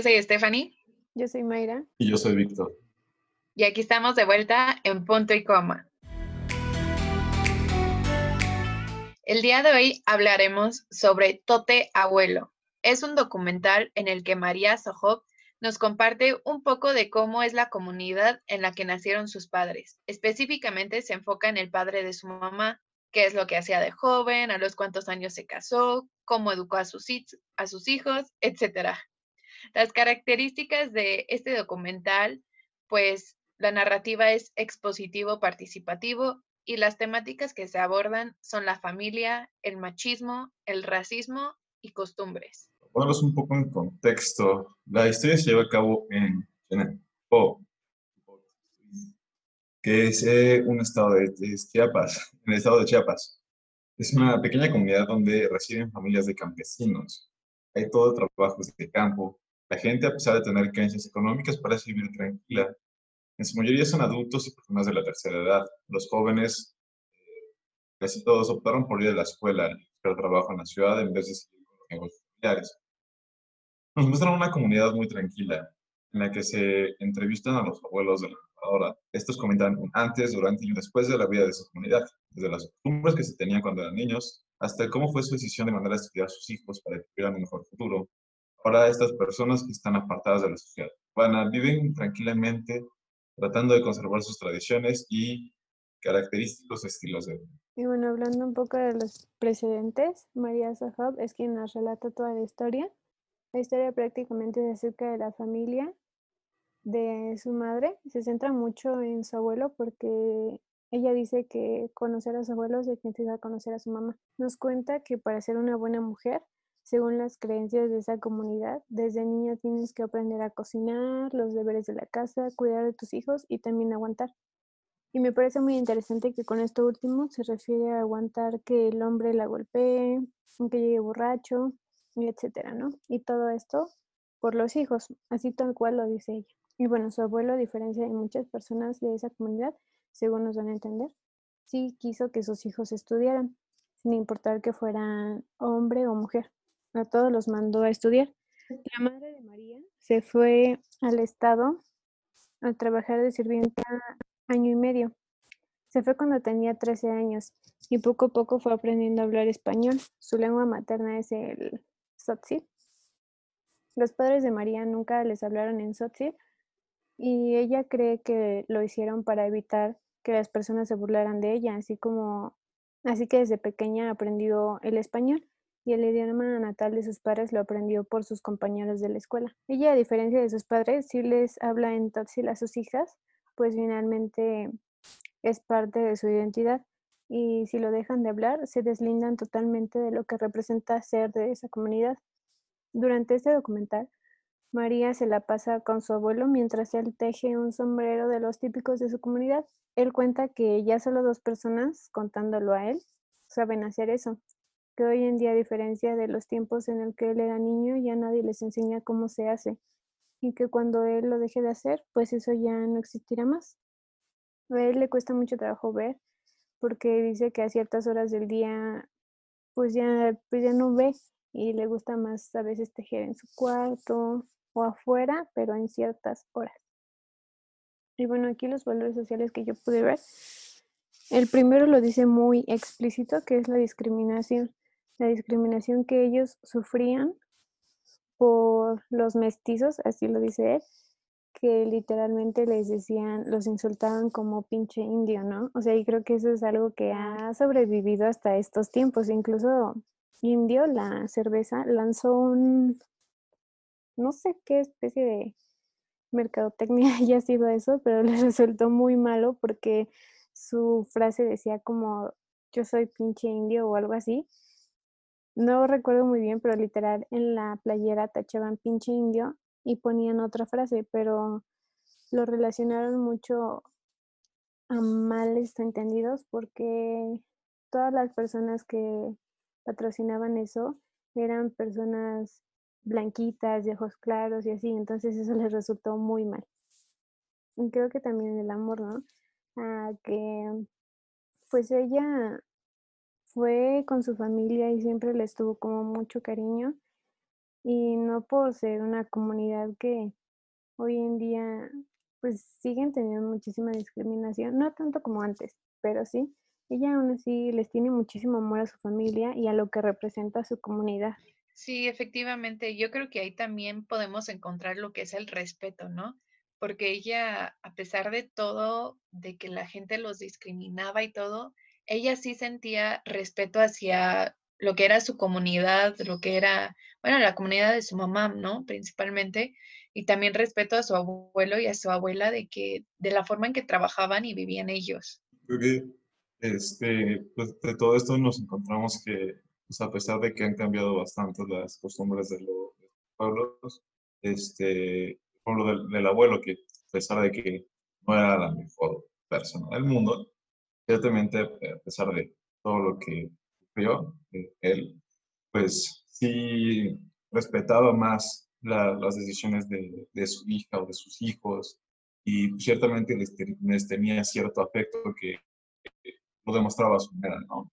yo soy Stephanie. Yo soy Mayra. Y yo soy Víctor. Y aquí estamos de vuelta en punto y coma. El día de hoy hablaremos sobre Tote Abuelo. Es un documental en el que María Sohop nos comparte un poco de cómo es la comunidad en la que nacieron sus padres. Específicamente se enfoca en el padre de su mamá, qué es lo que hacía de joven, a los cuántos años se casó, cómo educó a sus, a sus hijos, etc. Las características de este documental, pues la narrativa es expositivo participativo y las temáticas que se abordan son la familia, el machismo, el racismo y costumbres ponerlos un poco en contexto, la historia se lleva a cabo en Chenepo, que es eh, un estado de, Chiapas, en el estado de Chiapas. Es una pequeña comunidad donde residen familias de campesinos. Hay todo trabajos de campo. La gente, a pesar de tener carencias económicas, parece vivir tranquila. En su mayoría son adultos y personas de la tercera edad. Los jóvenes, eh, casi todos optaron por ir a la escuela y buscar trabajo en la ciudad en vez de seguir con los familiares. Nos muestran una comunidad muy tranquila, en la que se entrevistan a los abuelos de la narradora. Estos comentan antes, durante y después de la vida de su comunidad, desde las costumbres que se tenían cuando eran niños, hasta cómo fue su decisión de mandar a estudiar a sus hijos para que tuvieran un mejor futuro. Ahora estas personas que están apartadas de la sociedad van viven tranquilamente tratando de conservar sus tradiciones y característicos estilos de vida. Y bueno, hablando un poco de los precedentes, María Sahab es quien nos relata toda la historia la historia prácticamente es acerca de la familia de su madre. Se centra mucho en su abuelo porque ella dice que conocer a su abuelo significa conocer a su mamá. Nos cuenta que para ser una buena mujer, según las creencias de esa comunidad, desde niña tienes que aprender a cocinar, los deberes de la casa, cuidar de tus hijos y también aguantar. Y me parece muy interesante que con esto último se refiere a aguantar que el hombre la golpee, que llegue borracho, etcétera, ¿no? Y todo esto por los hijos, así tal cual lo dice ella. Y bueno, su abuelo, a diferencia de muchas personas de esa comunidad, según nos van a entender, sí quiso que sus hijos estudiaran, sin importar que fueran hombre o mujer. A todos los mandó a estudiar. La madre de María se fue al estado a trabajar de sirvienta año y medio. Se fue cuando tenía 13 años y poco a poco fue aprendiendo a hablar español. Su lengua materna es el Sotzil. Los padres de María nunca les hablaron en Sotzil y ella cree que lo hicieron para evitar que las personas se burlaran de ella, así como así que desde pequeña aprendió el español y el idioma natal de sus padres lo aprendió por sus compañeros de la escuela. Ella, a diferencia de sus padres, sí les habla en Tzotzil a sus hijas, pues finalmente es parte de su identidad y si lo dejan de hablar, se deslindan totalmente de lo que representa ser de esa comunidad. Durante este documental, María se la pasa con su abuelo mientras él teje un sombrero de los típicos de su comunidad. Él cuenta que ya solo dos personas, contándolo a él, saben hacer eso, que hoy en día, a diferencia de los tiempos en el que él era niño, ya nadie les enseña cómo se hace, y que cuando él lo deje de hacer, pues eso ya no existirá más. A él le cuesta mucho trabajo ver porque dice que a ciertas horas del día pues ya, pues ya no ve y le gusta más a veces tejer en su cuarto o afuera, pero en ciertas horas. Y bueno, aquí los valores sociales que yo pude ver. El primero lo dice muy explícito, que es la discriminación. La discriminación que ellos sufrían por los mestizos, así lo dice él, que literalmente les decían, los insultaban como pinche indio, ¿no? O sea, y creo que eso es algo que ha sobrevivido hasta estos tiempos. Incluso Indio, la cerveza, lanzó un, no sé qué especie de mercadotecnia haya sido eso, pero le resultó muy malo porque su frase decía como yo soy pinche indio o algo así. No recuerdo muy bien, pero literal en la playera tachaban pinche indio y ponían otra frase, pero lo relacionaron mucho a males entendidos porque todas las personas que patrocinaban eso eran personas blanquitas, de ojos claros y así, entonces eso les resultó muy mal. Y creo que también el amor, ¿no? A que pues ella fue con su familia y siempre les tuvo como mucho cariño y no por ser una comunidad que hoy en día pues siguen teniendo muchísima discriminación, no tanto como antes, pero sí, ella aún así les tiene muchísimo amor a su familia y a lo que representa su comunidad. Sí, efectivamente, yo creo que ahí también podemos encontrar lo que es el respeto, ¿no? Porque ella, a pesar de todo, de que la gente los discriminaba y todo, ella sí sentía respeto hacia lo que era su comunidad, lo que era, bueno, la comunidad de su mamá, ¿no? Principalmente, y también respeto a su abuelo y a su abuela de que, de la forma en que trabajaban y vivían ellos. Que este, pues, de todo esto nos encontramos que, pues, a pesar de que han cambiado bastante las costumbres de los pueblos, este, por lo del, del abuelo, que a pesar de que no era la mejor persona del mundo, ciertamente a pesar de todo lo que sufrió, eh, él, pues sí respetaba más la- las decisiones de, su hija o de sus hijos y ciertamente les, te- les tenía cierto afecto que lo demostraba a su manera, ¿no?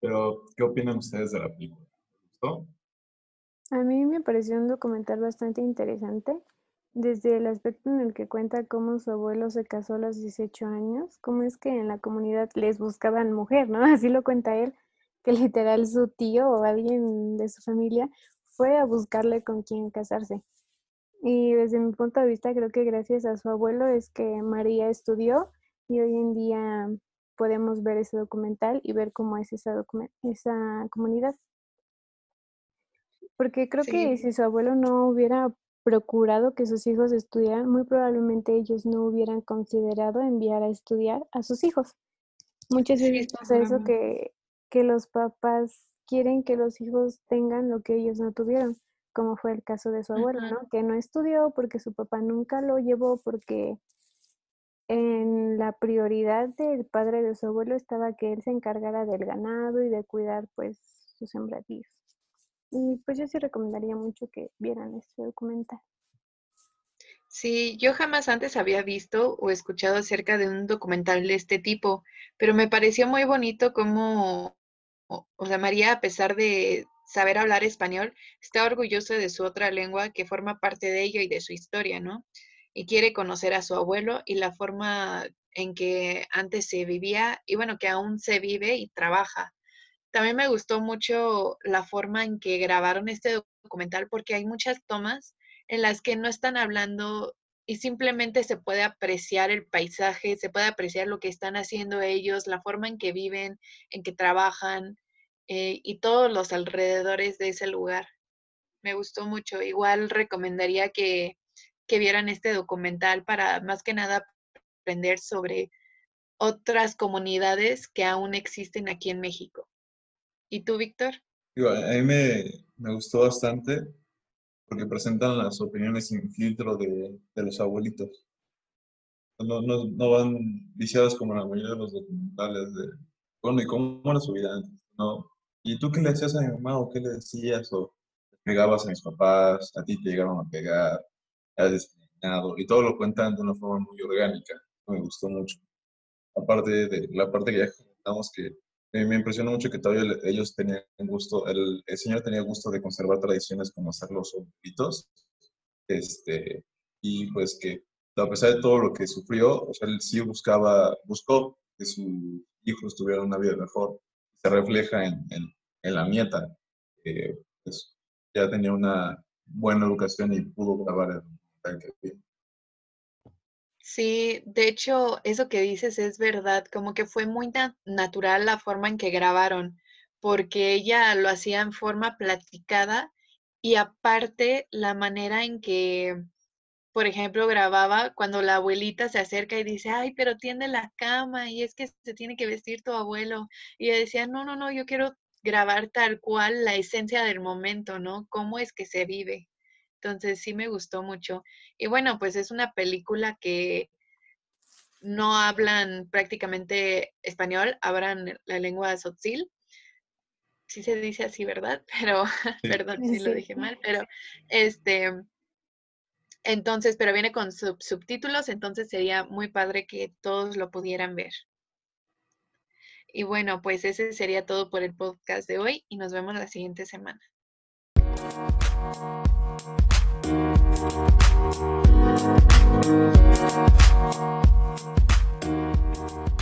Pero, ¿qué opinan ustedes de la película? A mí me pareció un documental bastante interesante, desde el aspecto en el que cuenta cómo su abuelo se casó a los 18 años, cómo es que en la comunidad les buscaban mujer, ¿no? Así lo cuenta él, que literal su tío o alguien de su familia fue a buscarle con quién casarse. Y desde mi punto de vista, creo que gracias a su abuelo es que María estudió y hoy en día podemos ver ese documental y ver cómo es esa, esa comunidad. Porque creo que si su abuelo no hubiera procurado que sus hijos estudiaran, muy probablemente ellos no hubieran considerado enviar a estudiar a sus hijos. Muchas veces pasa eso que, que los papás quieren que los hijos tengan lo que ellos no tuvieron, como fue el caso de su abuelo. ¿no? Que no estudió porque su papá nunca lo llevó, porque en la prioridad del padre de su abuelo estaba que él se encargara del ganado y de cuidar pues sus sembradíos. Y pues yo sí recomendaría mucho que vieran este documental. Sí, yo jamás antes había visto o escuchado acerca de un documental de este tipo, pero me pareció muy bonito cómo, o, sea, María, a pesar de saber hablar español, está orgullosa de su otra lengua que forma parte de ella y de su historia, ¿no? Y quiere conocer a su abuelo y la forma en que antes se vivía y bueno, que aún se vive y trabaja. También me gustó mucho la forma en que grabaron este documental porque hay muchas tomas en las que no están hablando y simplemente se puede apreciar el paisaje, se puede apreciar lo que están haciendo ellos, la forma en que viven, en que trabajan eh, y todos los alrededores de ese lugar. Me gustó mucho. Igual recomendaría que, que vieran este documental para más que nada aprender sobre otras comunidades que aún existen aquí en México. ¿Y tú, Víctor? A mí me, gustó bastante porque presentan las opiniones sin filtro de, los abuelitos. No, no, no van viciados como la mayoría de los documentales de, bueno, ¿y cómo era su vida antes? ¿No? ¿Y tú qué le decías a mi mamá o qué le decías? ¿O pegabas a mis papás? ¿A ti te llegaron a pegar? ¿Eras discriminado? Y todo lo cuentan de una forma muy orgánica. Me gustó mucho. Aparte de la parte que ya comentamos que eh, me impresionó mucho que todavía ellos tenían gusto, el, señor tenía gusto de conservar tradiciones como hacer los sombritos, este, y pues que a pesar de todo lo que sufrió, él sí buscaba, buscó que sus hijos tuvieran una vida mejor. Se refleja en, en, la nieta, que pues, ya tenía una buena educación y pudo grabar el documental que. Sí, de hecho, eso que dices es verdad, como que fue muy na- natural la forma en que grabaron, porque ella lo hacía en forma platicada y aparte la manera en que, por ejemplo, grababa cuando la abuelita se acerca y dice, ay, pero tiende la cama y es que se tiene que vestir tu abuelo. Y ella decía, no, no, no, yo quiero grabar tal cual la esencia del momento, ¿no? ¿Cómo es que se vive? Entonces sí me gustó mucho. Y bueno, pues es una película que no hablan prácticamente español, hablan la lengua tzotzil. Sí se dice así, ¿verdad? Pero, Sí. perdón si lo dije mal, pero este, entonces, pero viene con sub- subtítulos, entonces sería muy padre que todos lo pudieran ver. Y bueno, pues ese sería todo por el podcast de hoy y nos vemos la siguiente semana. Thank you.